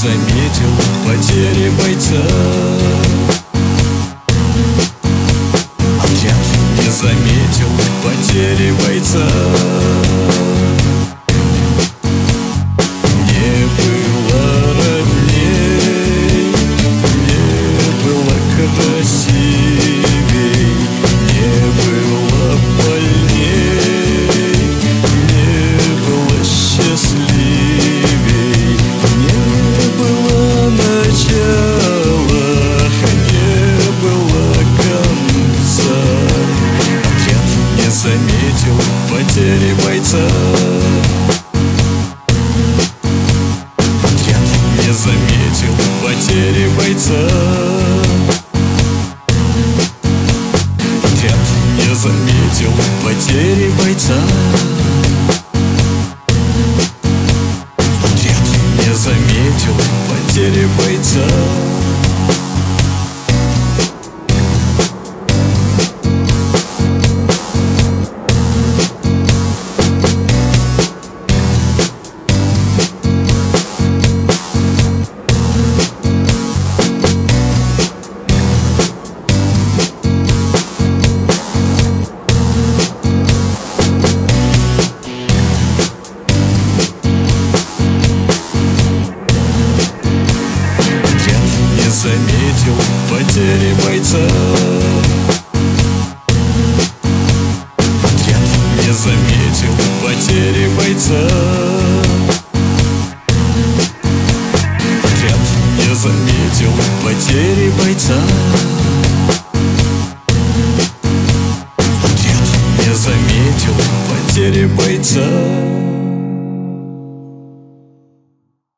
заметил потери бойца. Я не заметил потери бойца. Потери бойца Отряд не заметил потери бойца. Отряд не заметил потери бойца потери бойца Отряд не заметил потери бойца. Отряд не заметил потери бойца. Отряд не заметил потери бойца